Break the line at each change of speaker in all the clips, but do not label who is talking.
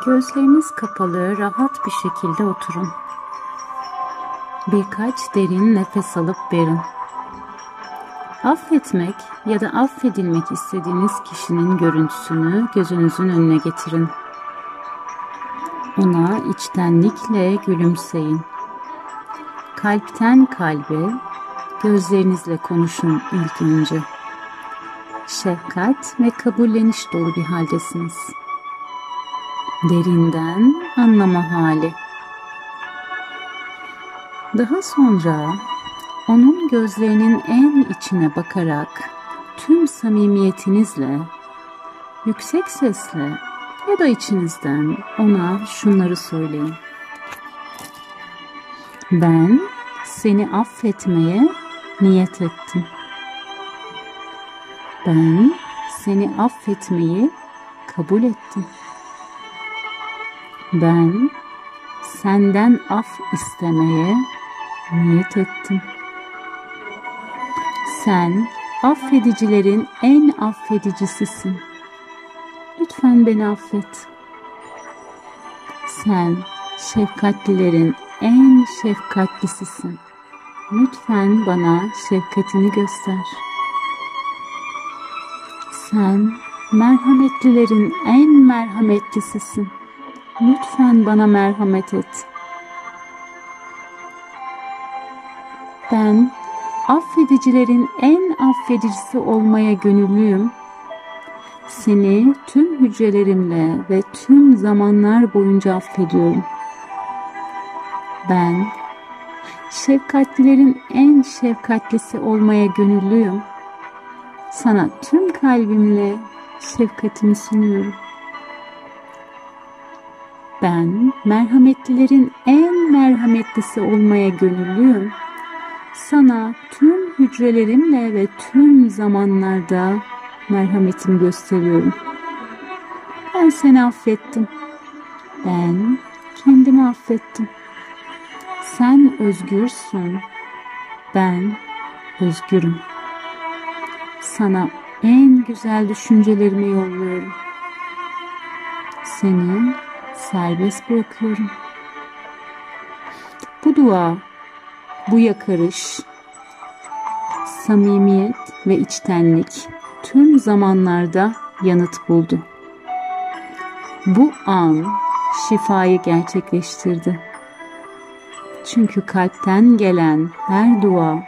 Gözleriniz kapalı, rahat bir şekilde oturun. Birkaç derin nefes alıp verin. Affetmek ya da affedilmek istediğiniz kişinin görüntüsünü gözünüzün önüne getirin. Ona içtenlikle gülümseyin. Kalpten kalbe, gözlerinizle konuşun ilk önce. Şefkat ve kabulleniş dolu bir haldesiniz derinden anlama hali. Daha sonra onun gözlerinin en içine bakarak tüm samimiyetinizle, yüksek sesle ya da içinizden ona şunları söyleyin. Ben seni affetmeye niyet ettim. Ben seni affetmeyi kabul ettim. Ben senden af istemeye niyet ettim. Sen affedicilerin en affedicisisin. Lütfen beni affet. Sen şefkatlilerin en şefkatlisisin. Lütfen bana şefkatini göster. Sen merhametlilerin en merhametlisisin. Lütfen bana merhamet et. Ben affedicilerin en affedicisi olmaya gönüllüyüm. Seni tüm hücrelerimle ve tüm zamanlar boyunca affediyorum. Ben şefkatlilerin en şefkatlisi olmaya gönüllüyüm. Sana tüm kalbimle şefkatimi sunuyorum. Ben merhametlilerin en merhametlisi olmaya gönüllüyüm. Sana tüm hücrelerimle ve tüm zamanlarda merhametimi gösteriyorum. Ben seni affettim. Ben kendimi affettim. Sen özgürsün. Ben özgürüm. Sana en güzel düşüncelerimi yolluyorum. Seni serbest bırakıyorum. Bu dua, bu yakarış, samimiyet ve içtenlik tüm zamanlarda yanıt buldu. Bu an şifayı gerçekleştirdi. Çünkü kalpten gelen her dua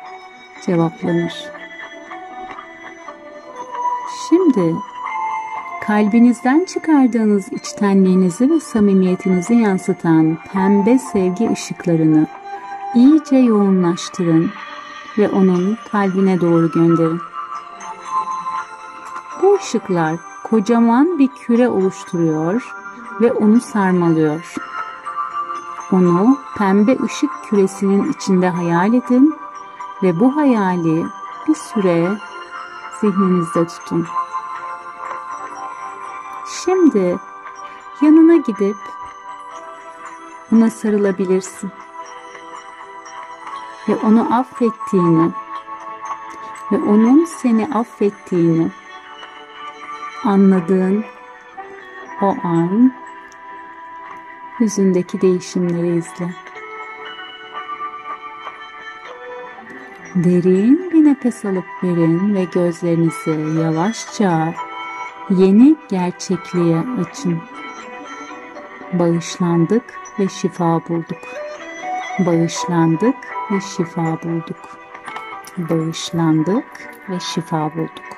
cevaplanır. Şimdi kalbinizden çıkardığınız içtenliğinizi ve samimiyetinizi yansıtan pembe sevgi ışıklarını iyice yoğunlaştırın ve onun kalbine doğru gönderin. Bu ışıklar kocaman bir küre oluşturuyor ve onu sarmalıyor. Onu pembe ışık küresinin içinde hayal edin ve bu hayali bir süre zihninizde tutun. Şimdi yanına gidip ona sarılabilirsin. Ve onu affettiğini ve onun seni affettiğini anladığın o an yüzündeki değişimleri izle. Derin bir nefes alıp verin ve gözlerinizi yavaşça yeni gerçekliğe açın. Bağışlandık ve şifa bulduk. Bağışlandık ve şifa bulduk. Bağışlandık ve şifa bulduk.